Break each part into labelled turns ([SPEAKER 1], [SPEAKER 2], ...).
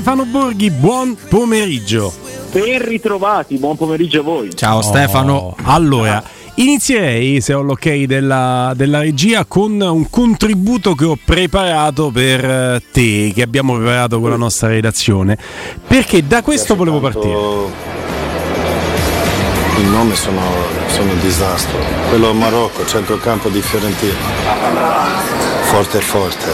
[SPEAKER 1] Stefano Borghi, buon pomeriggio.
[SPEAKER 2] Ben ritrovati, buon pomeriggio a voi.
[SPEAKER 1] Ciao oh, Stefano. Allora, inizierei, se ho l'ok della, della, regia, con un contributo che ho preparato per eh, te, che abbiamo preparato con la nostra redazione, perché da questo volevo partire.
[SPEAKER 3] Il nome sono, sono un disastro. Quello Marocco, centrocampo di Fiorentina. Forte forte.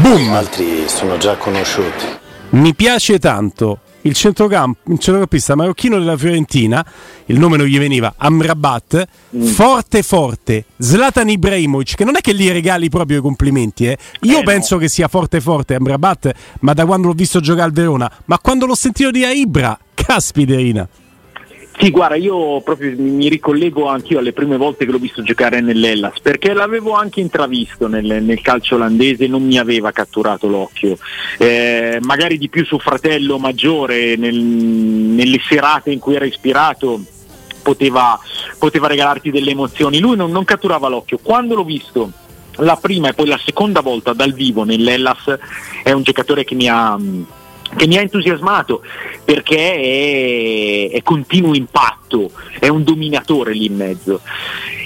[SPEAKER 1] Boom!
[SPEAKER 3] Altri sono già conosciuti.
[SPEAKER 1] Mi piace tanto il, centrocamp- il centrocampista marocchino della Fiorentina, il nome non gli veniva, Amrabat, mm. forte forte, Zlatan Ibrahimovic, che non è che gli regali proprio i complimenti, eh. io eh penso no. che sia forte forte Amrabat, ma da quando l'ho visto giocare al Verona, ma quando l'ho sentito di Aibra, caspiterina.
[SPEAKER 2] Sì, guarda, io proprio mi ricollego anch'io alle prime volte che l'ho visto giocare nell'Ellas, perché l'avevo anche intravisto nel, nel calcio olandese, non mi aveva catturato l'occhio. Eh, magari di più suo fratello maggiore, nel, nelle serate in cui era ispirato, poteva, poteva regalarti delle emozioni. Lui non, non catturava l'occhio. Quando l'ho visto la prima e poi la seconda volta dal vivo nell'Ellas, è un giocatore che mi ha che mi ha entusiasmato perché è, è, continuo impatto, è un dominatore lì in mezzo.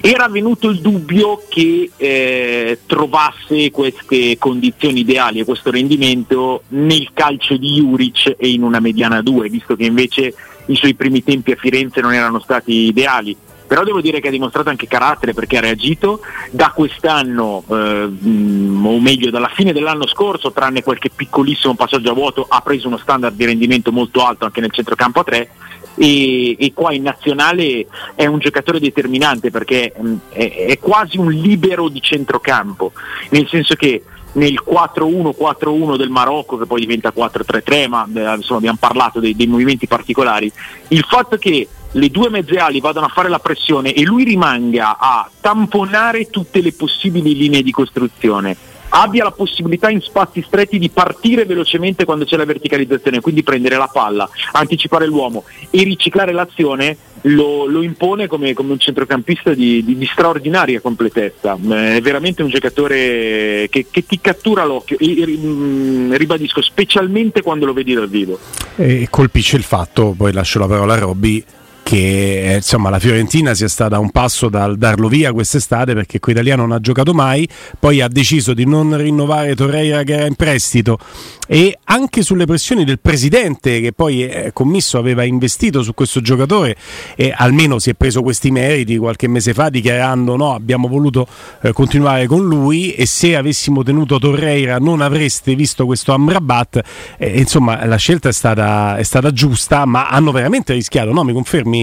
[SPEAKER 2] Era venuto il dubbio che eh, trovasse queste condizioni ideali e questo rendimento nel calcio di Juric e in una mediana 2, visto che invece i suoi primi tempi a Firenze non erano stati ideali però devo dire che ha dimostrato anche carattere perché ha reagito da quest'anno, eh, o meglio dalla fine dell'anno scorso, tranne qualche piccolissimo passaggio a vuoto, ha preso uno standard di rendimento molto alto anche nel centrocampo a 3 e, e, qua in nazionale è un giocatore determinante perché mh, è, è quasi un libero di centrocampo, nel senso che nel 4-1-4-1 del Marocco che poi diventa 4-3-3 ma eh, insomma abbiamo parlato dei, dei movimenti particolari il fatto che le due mezze ali vadano a fare la pressione e lui rimanga a tamponare tutte le possibili linee di costruzione abbia la possibilità in spazi stretti di partire velocemente quando c'è la verticalizzazione, quindi prendere la palla, anticipare l'uomo e riciclare l'azione, lo, lo impone come, come, un centrocampista di, di, di, straordinaria completezza. È veramente un giocatore che, che ti cattura l'occhio e, mm, ribadisco, specialmente quando lo vedi dal vivo.
[SPEAKER 1] E colpisce il fatto, poi lascio la parola a Robby che eh, insomma, la Fiorentina sia stata un passo dal darlo via quest'estate perché qui italiano non ha giocato mai, poi ha deciso di non rinnovare Torreira che era in prestito. E anche sulle pressioni del presidente che poi eh, commisso aveva investito su questo giocatore e almeno si è preso questi meriti qualche mese fa dichiarando no abbiamo voluto eh, continuare con lui e se avessimo tenuto Torreira non avreste visto questo Amrabat. Eh, insomma la scelta è stata, è stata, giusta ma hanno veramente rischiato. No? mi confermi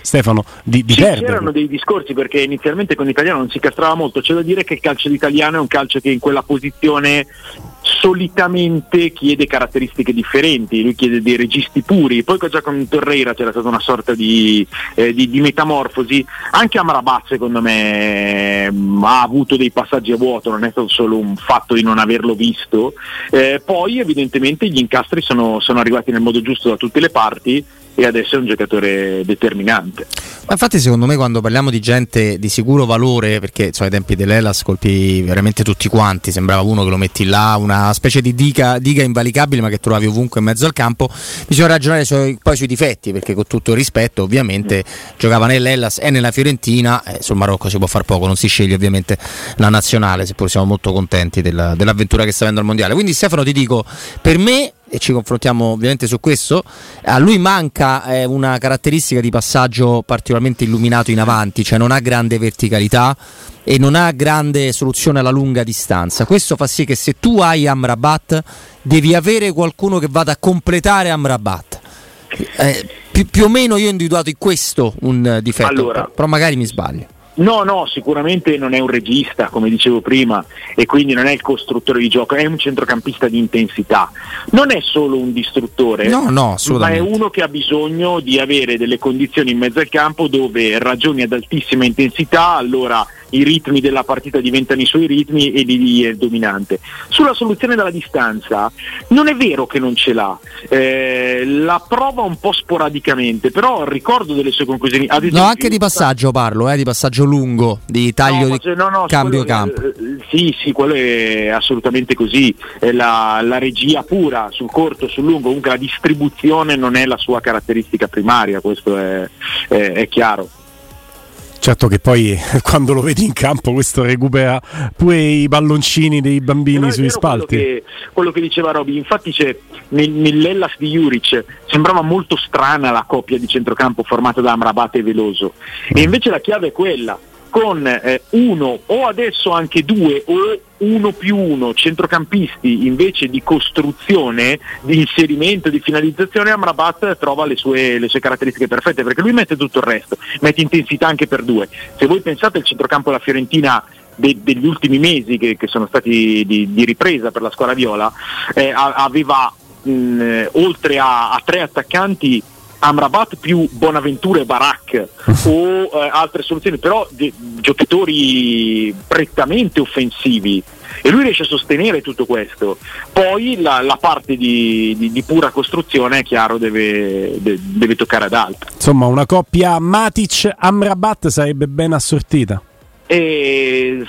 [SPEAKER 1] Stefano di, di
[SPEAKER 2] sì,
[SPEAKER 1] perdere
[SPEAKER 2] c'erano dei discorsi perché inizialmente con l'italiano non si castrava molto. C'è da dire che il calcio d'italiano è un calcio che in quella posizione solitamente chiede caratteristiche differenti, lui chiede dei registi puri, poi già con Torreira c'era stata una sorta di, eh, di, di metamorfosi, anche Amrabat secondo me mh, ha avuto dei passaggi a vuoto, non è stato solo un fatto di non averlo visto, eh, poi evidentemente gli incastri sono, sono arrivati nel modo giusto da tutte le parti e adesso è un giocatore determinante.
[SPEAKER 4] Ma infatti secondo me quando parliamo di gente di sicuro valore, perché insomma, ai tempi dell'Elas colpì veramente tutti quanti, sembrava uno che lo metti là, una specie di diga, diga invalicabile ma che trovavi ovunque in mezzo al campo, bisogna ragionare su, poi sui difetti, perché con tutto il rispetto ovviamente mm. giocava nell'Ellas e nella Fiorentina, eh, sul Marocco si può far poco, non si sceglie ovviamente la nazionale, seppur siamo molto contenti della, dell'avventura che sta avendo al Mondiale. Quindi Stefano ti dico, per me e ci confrontiamo ovviamente su questo, a lui manca eh, una caratteristica di passaggio particolarmente illuminato in avanti, cioè non ha grande verticalità e non ha grande soluzione alla lunga distanza. Questo fa sì che se tu hai Amrabat devi avere qualcuno che vada a completare Amrabat. Eh, più, più, o meno io ho individuato in questo un difetto, allora, però magari mi sbaglio.
[SPEAKER 2] No, no, sicuramente non è un regista, come dicevo prima, e quindi non è il costruttore di gioco, è un centrocampista di intensità. Non è solo un distruttore,
[SPEAKER 4] no, no,
[SPEAKER 2] ma è uno che ha bisogno di avere delle condizioni in mezzo al campo dove ragioni ad altissima intensità, allora i ritmi della partita diventano i suoi ritmi e lì è dominante. Sulla soluzione dalla distanza non è vero che non ce l'ha, eh, la prova un po' sporadicamente, però ricordo delle sue conclusioni.
[SPEAKER 4] Esempio, no, anche di passaggio parlo, eh, di passaggio lungo, di taglio
[SPEAKER 2] no,
[SPEAKER 4] di no, no, cambio
[SPEAKER 2] quello,
[SPEAKER 4] campo.
[SPEAKER 2] Eh, sì, sì, quello è assolutamente così. È la, la regia pura sul corto, sul lungo, comunque la distribuzione non è la sua caratteristica primaria, questo è, è, è chiaro.
[SPEAKER 1] Certo che poi quando lo vedi in campo questo recupera pure i palloncini dei bambini sui spalti.
[SPEAKER 2] Quello che, quello che, diceva Roby, infatti c'è nel, nell'Ellas di Juric sembrava molto strana la coppia di centrocampo formata da Amrabat e Veloso. E invece la chiave è quella, con eh, uno o adesso anche due o uno più uno centrocampisti invece di costruzione, di inserimento, di finalizzazione, Amrabat trova le sue, le sue, caratteristiche perfette perché lui mette tutto il resto, mette intensità anche per due. Se voi pensate al centrocampo della Fiorentina de, degli ultimi mesi che, che sono stati di, di, ripresa per la squadra viola, eh, aveva mh, oltre a, a tre attaccanti Amrabat più Bonaventura e Barak o eh, altre soluzioni, però di, giocatori prettamente offensivi e lui riesce a sostenere tutto questo. Poi la, la parte di, di, di, pura costruzione, è chiaro, deve, de, deve toccare ad altri.
[SPEAKER 1] Insomma, una coppia Matic-Amrabat sarebbe ben assortita.
[SPEAKER 2] E,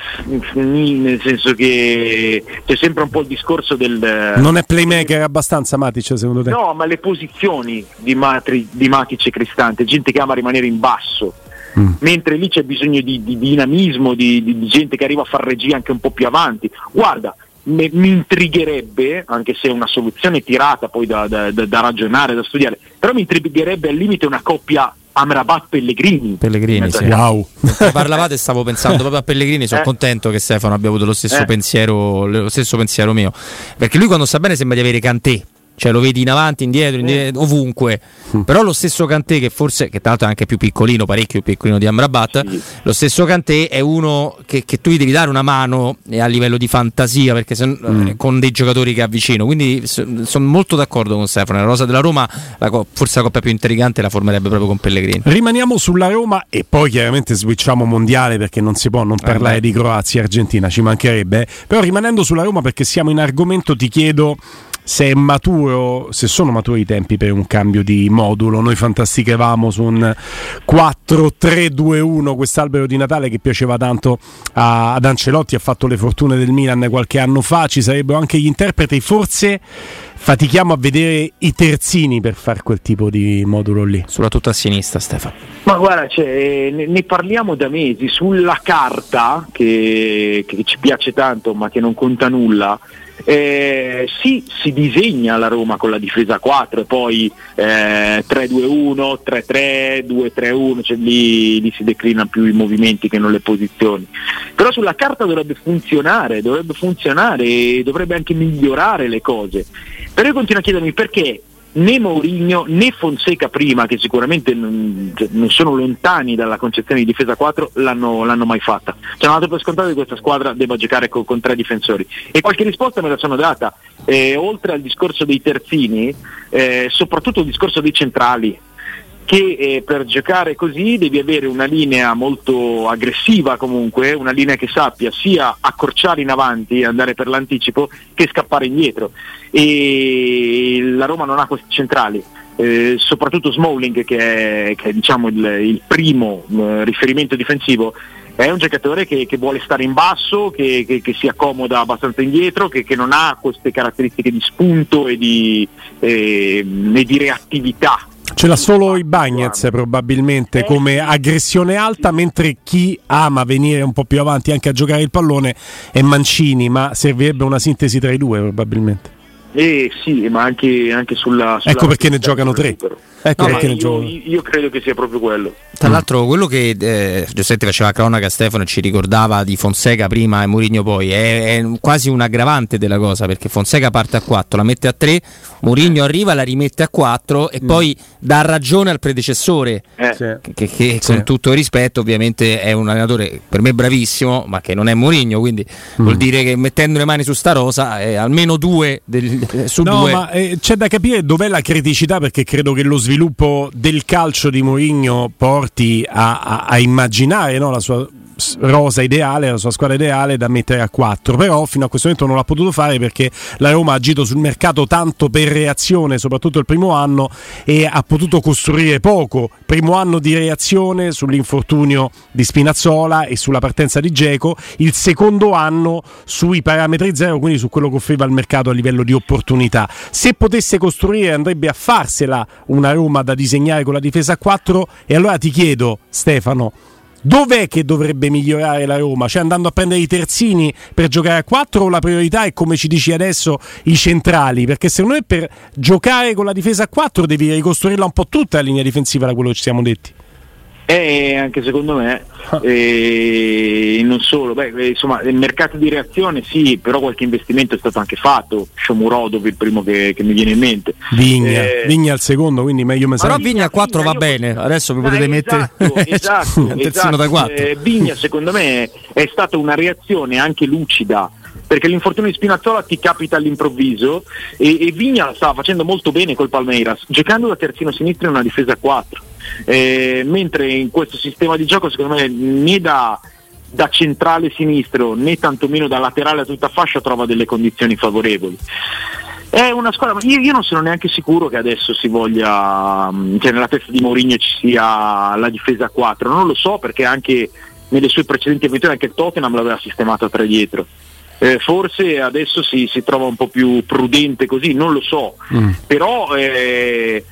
[SPEAKER 2] nel senso che c'è sempre un po' il discorso del...
[SPEAKER 1] Non è playmaker abbastanza Matic secondo te?
[SPEAKER 2] No, ma le posizioni di, Matri, di Matic e Cristante, gente che ama rimanere in basso, mm. mentre lì c'è bisogno di, di dinamismo, di, di, gente che arriva a far regia anche un po' più avanti. Guarda, me, mi intrigherebbe, anche se è una soluzione tirata poi da, da, da, da ragionare, da studiare, però mi intrigherebbe al limite una coppia Amrabat Pellegrini.
[SPEAKER 4] Pellegrini, sì.
[SPEAKER 1] Wow.
[SPEAKER 4] parlavate stavo pensando proprio a Pellegrini, sono eh. contento che Stefano abbia avuto lo stesso, eh. pensiero, lo stesso pensiero mio. Perché lui quando sta bene sembra di avere Cantè cioè lo vedi in avanti, indietro, indietro ovunque. Mm. Però lo stesso Kanté, che forse, che tra l'altro è anche più piccolino, parecchio più piccolino di Amrabat, sì. lo stesso Kanté è uno che, che, tu gli devi dare una mano a livello di fantasia, perché se, mm. eh, con dei giocatori che avvicino. Quindi sono molto d'accordo con Stefano. La rosa della Roma, la, forse la coppia più intrigante, la formerebbe proprio con Pellegrini.
[SPEAKER 1] Rimaniamo sulla Roma e poi chiaramente switchiamo mondiale perché non si può non parlare eh di Croazia e Argentina, ci mancherebbe. Però rimanendo sulla Roma perché siamo in argomento, ti chiedo se è maturo, se sono maturi i tempi per un cambio di modulo. Noi fantasticavamo su un 4-3-2-1, quest'albero di Natale che piaceva tanto a, ad Ancelotti, ha fatto le fortune del Milan qualche anno fa, ci sarebbero anche gli interpreti, forse fatichiamo a vedere i terzini per fare quel tipo di modulo lì.
[SPEAKER 4] Sulla tutta a sinistra, Stefano.
[SPEAKER 2] Ma guarda, cioè, ne, ne, parliamo da mesi, sulla carta che, che ci piace tanto ma che non conta nulla eh, sì, si disegna la Roma con la difesa 4 e poi eh, 3-2-1, 3-3, 2-3-1, cioè lì, lì si declinano più i movimenti che non le posizioni. Però sulla carta dovrebbe funzionare, dovrebbe funzionare e dovrebbe anche migliorare le cose. Però io continuo a chiedermi perché né Mourinho né Fonseca prima, che sicuramente non, non, sono lontani dalla concezione di difesa 4, l'hanno, l'hanno mai fatta. Ci hanno dato per scontato che questa squadra debba giocare con, con tre difensori. E qualche risposta me la sono data. Eh, oltre al discorso dei terzini, eh, soprattutto il discorso dei centrali che eh, per giocare così devi avere una linea molto aggressiva comunque, una linea che sappia sia accorciare in avanti, andare per l'anticipo, che scappare indietro. E la Roma non ha questi centrali. Eh, soprattutto Smalling che è, che è diciamo, il, il, primo eh, riferimento difensivo è un giocatore che, che vuole stare in basso, che, che, che, si accomoda abbastanza indietro, che, non ha queste caratteristiche di spunto e di, eh, e di reattività
[SPEAKER 1] Ce l'ha solo i Bagnets probabilmente come aggressione alta, mentre chi ama venire un po' più avanti anche a giocare il pallone è Mancini, ma servirebbe una sintesi tra i due probabilmente.
[SPEAKER 2] Eh sì, ma anche, anche sulla, sulla,
[SPEAKER 1] Ecco perché ne giocano tre. Ecco
[SPEAKER 2] no, io, io, credo che sia proprio quello.
[SPEAKER 4] Tra l'altro, quello che eh, Giuseppe faceva cronaca Stefano ci ricordava di Fonseca prima e Mourinho poi è, è, quasi un aggravante della cosa perché Fonseca parte a 4, la mette a 3, Mourinho arriva, la rimette a 4 e mm. poi dà ragione al predecessore. Eh. Che, che sì. con tutto il rispetto, ovviamente è un allenatore per me bravissimo, ma che non è Mourinho. Quindi mm. vuol dire che mettendo le mani su sta rosa, eh, almeno due del, su
[SPEAKER 1] no,
[SPEAKER 4] due.
[SPEAKER 1] ma eh, c'è da capire dov'è la criticità perché credo che lo sviluppo del calcio di Mourinho porti a, a, a immaginare no, la sua rosa ideale, la sua squadra ideale da mettere a 4, però fino a questo momento non l'ha potuto fare perché la Roma ha agito sul mercato tanto per reazione, soprattutto il primo anno, e ha potuto costruire poco. Primo anno di reazione sull'infortunio di Spinazzola e sulla partenza di Geco, il secondo anno sui parametri zero, quindi su quello che offriva il mercato a livello di opportunità. Se potesse costruire andrebbe a farsela una Roma da disegnare con la difesa a 4 e allora ti chiedo Stefano, Dov'è che dovrebbe migliorare la Roma? Cioè andando a prendere i terzini per giocare a 4 o la priorità è come ci dici adesso i centrali? Perché secondo me per giocare con la difesa a 4 devi ricostruirla un po' tutta la linea difensiva da quello che ci siamo detti.
[SPEAKER 2] Eh, anche secondo me, ah. eh, non solo, Beh, eh, insomma, il mercato di reazione sì, però qualche investimento è stato anche fatto. Shomurodov il primo che, che mi viene in mente.
[SPEAKER 1] Vigna, eh, Vigna al secondo, quindi meglio me
[SPEAKER 4] Però Vigna a 4 va bene, adesso vi potete mettere
[SPEAKER 2] esatto, esatto, un
[SPEAKER 4] esatto. da 4.
[SPEAKER 2] Eh, Vigna secondo me è stata una reazione anche lucida perché l'infortunio di Spinazzola ti capita all'improvviso e, e Vigna stava facendo molto bene col Palmeiras, giocando da terzino sinistro in una difesa a 4 eh, mentre in questo sistema di gioco secondo me né da, da centrale sinistro né tantomeno da laterale a tutta fascia trova delle condizioni favorevoli. È una squadra, io, io, non sono neanche sicuro che adesso si voglia, mm, cioè nella testa di Mourinho ci sia la difesa a 4, non lo so perché anche nelle sue precedenti avventure anche il Tottenham l'aveva sistemata a tre dietro. Eh, forse adesso si, si, trova un po' più prudente così, non lo so, mm. però eh,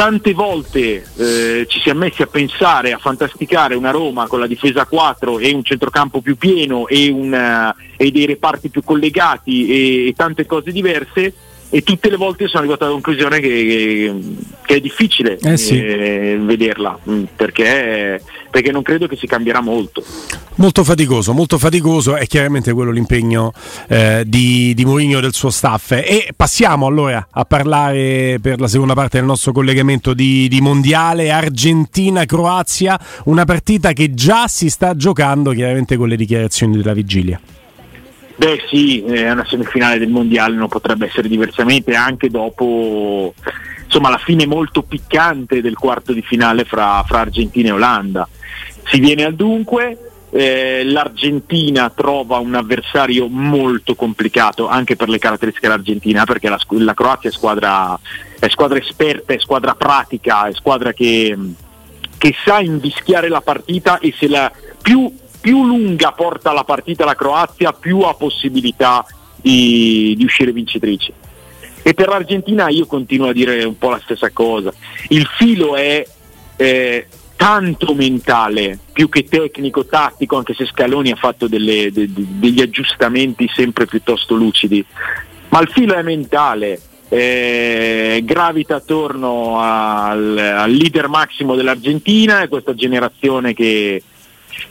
[SPEAKER 2] tante volte eh, ci si è messi a pensare, a fantasticare una Roma con la difesa a 4 e un centrocampo più pieno e, una, e dei reparti più collegati e, e, tante cose diverse e tutte le volte sono arrivato alla conclusione che, che, che è difficile
[SPEAKER 1] eh sì.
[SPEAKER 2] eh, vederla mm, perché, perché non credo che si cambierà molto.
[SPEAKER 1] Molto faticoso, molto faticoso è chiaramente quello l'impegno eh, di, di Mourinho e del suo staff. E passiamo allora a parlare per la seconda parte del nostro collegamento di, di Mondiale Argentina-Croazia, una partita che già si sta giocando chiaramente con le dichiarazioni della vigilia.
[SPEAKER 2] Beh sì, è una semifinale del Mondiale, non potrebbe essere diversamente anche dopo insomma, la fine molto piccante del quarto di finale fra, fra Argentina e Olanda. Si viene al dunque, eh, l'Argentina trova un avversario molto complicato anche per le caratteristiche dell'Argentina perché la, la Croazia è squadra, è squadra, esperta, è squadra pratica, è squadra che, che sa invischiare la partita e se la più, più, lunga porta la partita la Croazia più ha possibilità di, di uscire vincitrice. E per l'Argentina io continuo a dire un po' la stessa cosa. Il filo è eh, tanto mentale più che tecnico, tattico, anche se Scaloni ha fatto delle, de, de, degli aggiustamenti sempre piuttosto lucidi, ma il filo è mentale, eh, gravita attorno al, al, leader massimo dell'Argentina, questa generazione che,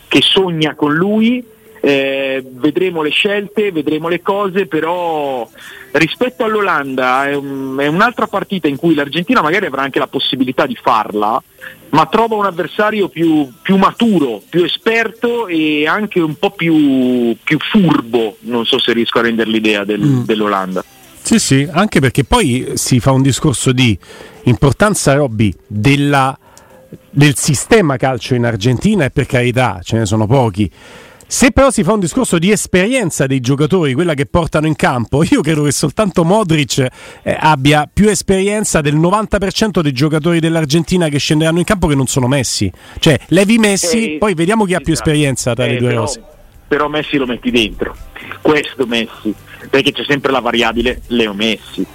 [SPEAKER 2] che sogna con lui eh, vedremo le scelte, vedremo le cose, però rispetto all'Olanda è, un, è, un'altra partita in cui l'Argentina magari avrà anche la possibilità di farla, ma trova un avversario più, più maturo, più esperto e anche un po' più, più, furbo, non so se riesco a rendere l'idea del, mm. dell'Olanda.
[SPEAKER 1] Sì, sì, anche perché poi si fa un discorso di importanza, Robby, della, del sistema calcio in Argentina e per carità ce ne sono pochi se però si fa un discorso di esperienza dei giocatori, quella che portano in campo, io credo che soltanto Modric eh, abbia più esperienza del 90% dei giocatori dell'Argentina che scenderanno in campo che non sono Messi. Cioè, levi Messi, eh, poi vediamo chi esatto. ha più esatto. esperienza tra eh, le due
[SPEAKER 2] però,
[SPEAKER 1] cose.
[SPEAKER 2] Però Messi lo metti dentro, questo Messi, perché c'è sempre la variabile Leo Messi.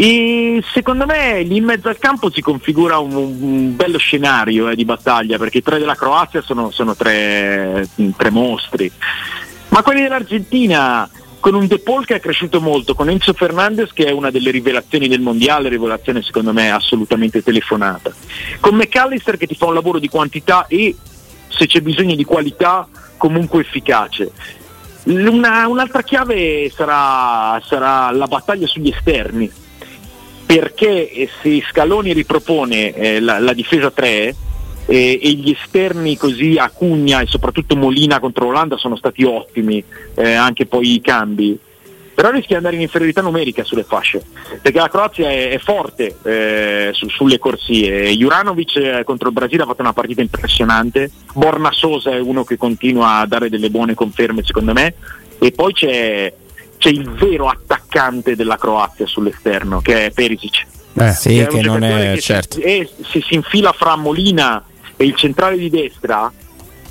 [SPEAKER 2] E secondo me lì in mezzo al campo si configura un, un bello scenario eh, di battaglia perché i tre della Croazia sono, sono tre, tre, mostri. Ma quelli dell'Argentina con un De Paul che è cresciuto molto, con Enzo Fernandez che è una delle rivelazioni del mondiale, rivelazione secondo me assolutamente telefonata, con McAllister che ti fa un lavoro di quantità e se c'è bisogno di qualità comunque efficace. Una, un'altra chiave sarà, sarà la battaglia sugli esterni, perché se Scaloni ripropone eh, la, la, difesa 3 eh, e gli esterni così Acugna e soprattutto Molina contro l'Olanda sono stati ottimi, eh, anche poi i cambi. però rischia di andare in inferiorità numerica sulle fasce, perché la Croazia è, è forte eh, su, sulle corsie. Juranovic eh, contro il Brasile ha fatto una partita impressionante, Borna Sosa è uno che continua a dare delle buone conferme secondo me, e poi c'è, c'è il vero attaccante della Croazia sull'esterno, che è Perisic.
[SPEAKER 4] Eh, sì, che, che non è
[SPEAKER 2] che
[SPEAKER 4] certo.
[SPEAKER 2] Se, e se si infila fra Molina e il centrale di destra,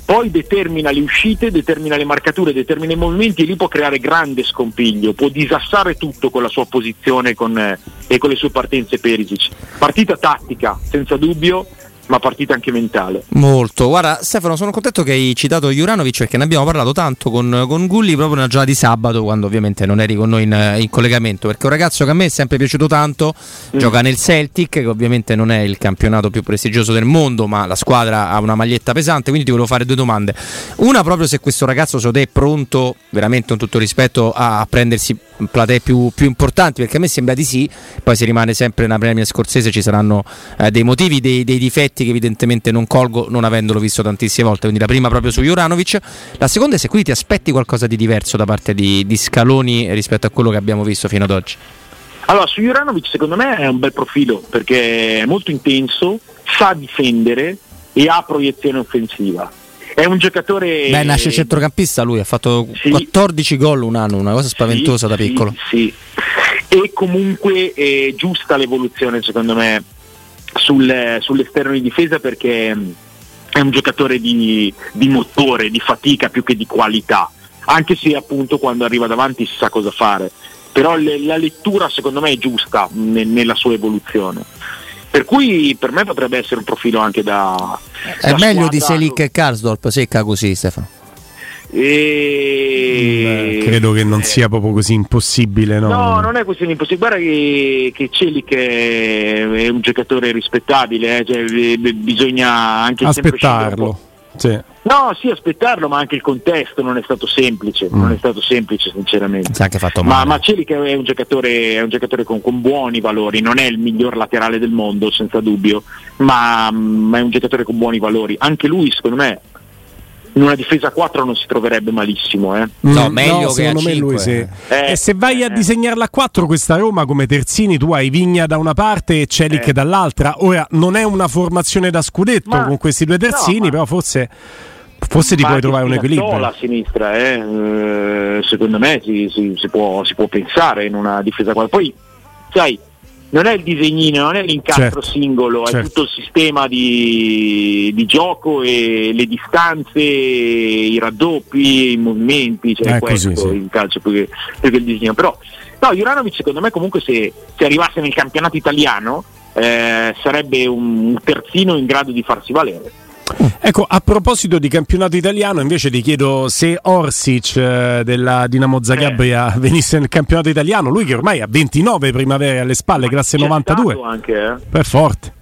[SPEAKER 2] poi determina le uscite, determina le marcature, determina i movimenti e lì può creare grande scompiglio, può disassare tutto con la sua posizione con, eh, e con le sue partenze Perisic. Partita tattica, senza dubbio, ma partita anche mentale.
[SPEAKER 4] Molto. Guarda, Stefano, sono contento che hai citato Juranovic perché ne abbiamo parlato tanto con, con Gulli proprio nella giornata di sabato, quando ovviamente non eri con noi in, in collegamento. Perché è un ragazzo che a me è sempre piaciuto tanto, mm. gioca nel Celtic, che ovviamente non è il campionato più prestigioso del mondo, ma la squadra ha una maglietta pesante. Quindi ti volevo fare due domande. Una, proprio se questo ragazzo secondo te è pronto, veramente con tutto rispetto, a, a prendersi platee più, più, importanti, perché a me sembra di sì. Poi se rimane sempre una premia scorsese ci saranno eh, dei motivi, dei, dei difetti che evidentemente non colgo non avendolo visto tantissime volte, quindi la prima proprio su Juranovic, la seconda è se quindi ti aspetti qualcosa di diverso da parte di, di Scaloni rispetto a quello che abbiamo visto fino ad oggi.
[SPEAKER 2] Allora, su Juranovic secondo me è un bel profilo perché è molto intenso, sa difendere e ha proiezione offensiva. È un giocatore.
[SPEAKER 4] Beh, nasce centrocampista lui, ha fatto sì. 14 gol un anno, una cosa spaventosa
[SPEAKER 2] sì,
[SPEAKER 4] da piccolo.
[SPEAKER 2] Sì, sì. E comunque è giusta l'evoluzione, secondo me, sul, sull'esterno di difesa perché mm, è un giocatore di, di, motore, di fatica più che di qualità, anche se appunto quando arriva davanti si sa cosa fare, però le, la lettura secondo me è giusta ne, nella sua evoluzione. Per cui per me potrebbe essere un profilo anche da...
[SPEAKER 4] È da meglio squadra. di Selic e Karsdorp, secca così Stefano.
[SPEAKER 2] E...
[SPEAKER 1] Beh, credo che non sia proprio così impossibile. No,
[SPEAKER 2] no non è questione impossibile. Guarda che, che Celic è un giocatore rispettabile, eh? cioè, bisogna anche
[SPEAKER 1] aspettarlo. Sì.
[SPEAKER 2] No, sì, aspettarlo, ma anche il contesto non è stato semplice, mm. non è stato semplice sinceramente.
[SPEAKER 4] Si è anche fatto
[SPEAKER 2] male. Ma, ma Celic è un giocatore, è un giocatore con, con, buoni valori, non è il miglior laterale del mondo, senza dubbio, ma, ma è un giocatore con buoni valori. Anche lui, secondo me, in una difesa 4 non si troverebbe malissimo. Eh?
[SPEAKER 4] No, meglio no, secondo me 5.
[SPEAKER 1] lui sì. Eh, e se vai a disegnarla a 4 questa Roma come terzini tu hai Vigna da una parte e Celic eh. dall'altra. Ora non è una formazione da scudetto ma, con questi due terzini, no, però forse forse ti puoi trovare un equilibrio.
[SPEAKER 2] a sinistra, eh? eh, secondo me si, si, si, può, si, può, pensare in una difesa 4. Poi, sai, non è il disegnino, non è l'incastro certo, singolo, certo. è tutto il sistema di, di, gioco e le distanze, i raddoppi, i movimenti, cioè eh, questo così, sì. il calcio più che, più che, il disegno. Però no, Juranovic secondo me comunque se, se arrivasse nel campionato italiano eh, sarebbe un terzino in grado di farsi valere.
[SPEAKER 1] Ecco, a proposito di campionato italiano, invece ti chiedo se Orsic eh, della Dinamo Zagabria eh. venisse nel campionato italiano, lui che ormai ha 29 primavere alle spalle, classe 92.
[SPEAKER 2] Anche, eh.
[SPEAKER 1] Per forte.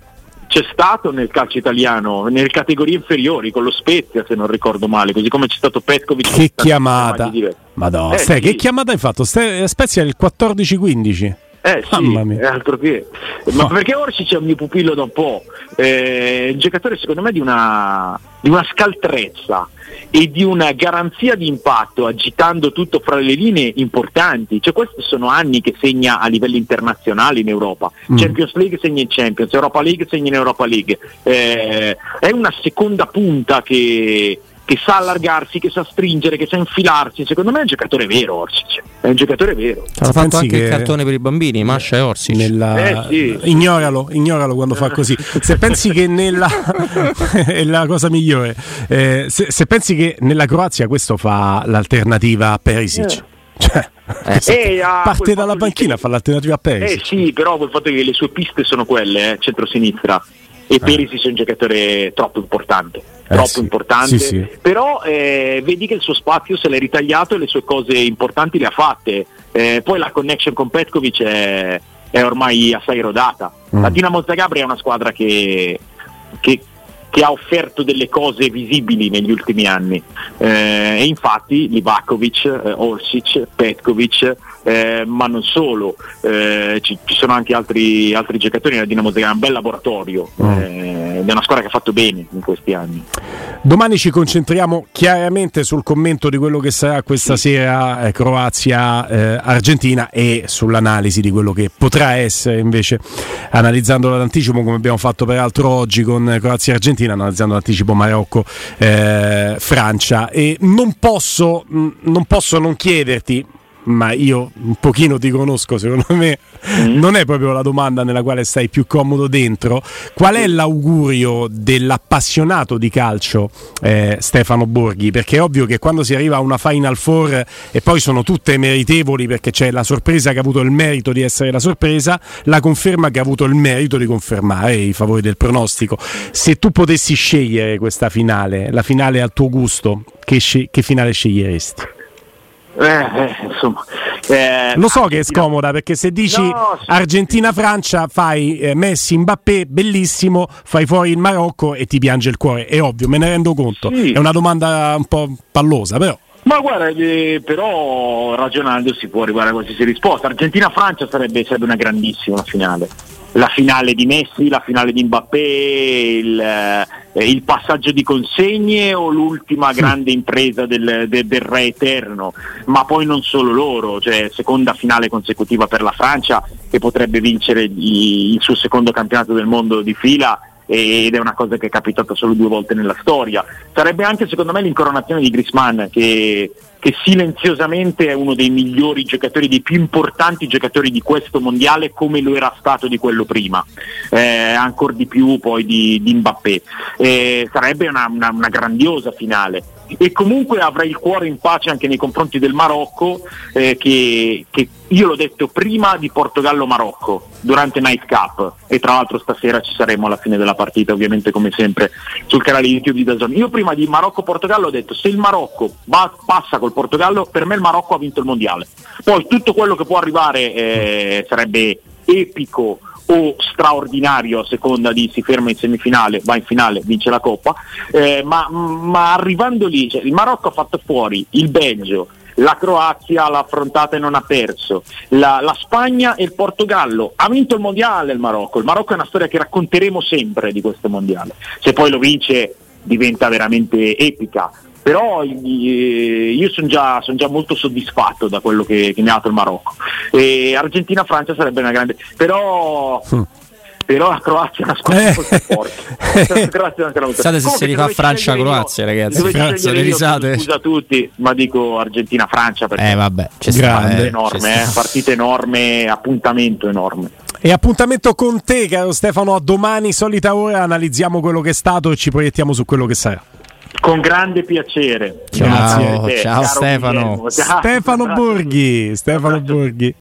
[SPEAKER 2] C'è stato nel calcio italiano, nelle categorie inferiori, con lo Spezia se non ricordo male, così come c'è stato Petkovic.
[SPEAKER 1] Che chiamata! Madonna, eh, sì. che chiamata hai fatto? Ste, Spezia è il 14-15.
[SPEAKER 2] Eh sì, altro che. Ma oh. perché Orsic è un mio pupillo da un po', eh, un giocatore secondo me di una, di una scaltrezza e di una garanzia di impatto agitando tutto fra le linee importanti. Cioè, questi sono anni che segna a livello internazionale in Europa. Mm. Champions League segna in Champions, Europa League segna in Europa League. Eh, è una seconda punta che, che sa allargarsi, che sa stringere, che sa infilarsi. Secondo me è un giocatore vero Orsic. È un giocatore vero.
[SPEAKER 4] Ha fatto anche il cartone per i bambini, Mascia e Orsic.
[SPEAKER 1] Nella... Eh, sì. ignoralo, ignoralo quando fa così. Se pensi che nella è la cosa migliore. Eh, se, se, pensi che nella Croazia questo fa l'alternativa a Perisic. Eh. Cioè, eh, parte dalla panchina a fare l'alternativa a Perisic.
[SPEAKER 2] Eh sì, però col fatto che le sue piste sono quelle, eh, centro-sinistra e eh. Perisic è un giocatore troppo importante, eh troppo sì. importante, sì, sì. però eh, vedi che il suo spazio se l'è ritagliato e le sue cose importanti le ha fatte, eh, poi la connection con Petkovic è, è ormai assai rodata. Mm. La Dinamo Zagabria è una squadra che, che, che, ha offerto delle cose visibili negli ultimi anni eh, e infatti Livakovic, eh, Orsic, Petkovic eh, ma non solo, eh, ci, ci, sono anche altri, altri giocatori nella Dinamo Zagreb, un bel laboratorio mm. eh, è una squadra che ha fatto bene in questi anni.
[SPEAKER 1] Domani ci concentriamo chiaramente sul commento di quello che sarà questa sì. sera eh, Croazia-Argentina e sull'analisi di quello che potrà essere invece analizzando l'anticipo come abbiamo fatto peraltro oggi con Croazia-Argentina, analizzando l'anticipo Marocco-Francia e non posso, non posso non chiederti ma io un pochino ti conosco, secondo me mm. non è proprio la domanda nella quale stai più comodo dentro. Qual è l'augurio dell'appassionato di calcio eh, Stefano Borghi? Perché è ovvio che quando si arriva a una Final Four e poi sono tutte meritevoli perché c'è la sorpresa che ha avuto il merito di essere la sorpresa, la conferma che ha avuto il merito di confermare i favori del pronostico. Se tu potessi scegliere questa finale, la finale al tuo gusto, che, sce- che finale sceglieresti?
[SPEAKER 2] Eh, eh, insomma,
[SPEAKER 1] eh, Lo so che è scomoda perché se dici no, sì. Argentina-Francia fai eh, Messi, Mbappé, bellissimo, fai fuori il Marocco e ti piange il cuore. È ovvio, me ne rendo conto. Sì. È una domanda un po' pallosa, però.
[SPEAKER 2] Ma guarda, eh, però ragionando si può arrivare a qualsiasi risposta. Argentina-Francia sarebbe, sarebbe una grandissima finale la finale di Messi, la finale di Mbappé, il, eh, il passaggio di consegne o l'ultima grande impresa del, del, del, re eterno, ma poi non solo loro, cioè seconda finale consecutiva per la Francia che potrebbe vincere il, il suo secondo campionato del mondo di fila ed è una cosa che è capitata solo due volte nella storia. Sarebbe anche secondo me l'incoronazione di Grisman che, che, silenziosamente è uno dei migliori giocatori, dei più importanti giocatori di questo mondiale come lo era stato di quello prima, eh, ancora di più poi di, di Mbappé. Eh, sarebbe una, una, una grandiosa finale. E comunque avrei il cuore in pace anche nei confronti del Marocco eh, che, che, io l'ho detto prima di Portogallo-Marocco durante Night Cup. E tra l'altro stasera ci saremo alla fine della partita ovviamente come sempre sul canale YouTube di Dazon. Io prima di Marocco-Portogallo ho detto se il Marocco va, passa col Portogallo per me il Marocco ha vinto il mondiale. Poi tutto quello che può arrivare eh, sarebbe epico o straordinario a seconda di si ferma in semifinale, va in finale, vince la Coppa, eh, ma, ma, arrivando lì, cioè, il Marocco ha fatto fuori il Belgio, la Croazia l'ha affrontata e non ha perso, la, la, Spagna e il Portogallo, ha vinto il mondiale il Marocco, il Marocco è una storia che racconteremo sempre di questo mondiale, se poi lo vince diventa veramente epica, però eh, io sono già, son già, molto soddisfatto da quello che, che mi ha dato il Marocco. E Argentina-Francia sarebbe una grande... però... Mm però la Croazia è una squadra eh. molto forte.
[SPEAKER 4] Pensate se si rifà Francia-Croazia, ragazzi. Francia, le risate.
[SPEAKER 2] Scusa a tutti, ma dico Argentina-Francia perché
[SPEAKER 4] eh, vabbè,
[SPEAKER 2] c'è grande, eh, enorme, eh, partita enorme, appuntamento enorme.
[SPEAKER 1] E appuntamento con te, caro Stefano, a domani, solita ora, analizziamo quello che è stato e ci proiettiamo su quello che sarà.
[SPEAKER 2] Con grande piacere.
[SPEAKER 4] Ciao, ciao Stefano.
[SPEAKER 1] Ciao, Stefano Borghi. Stefano Borghi.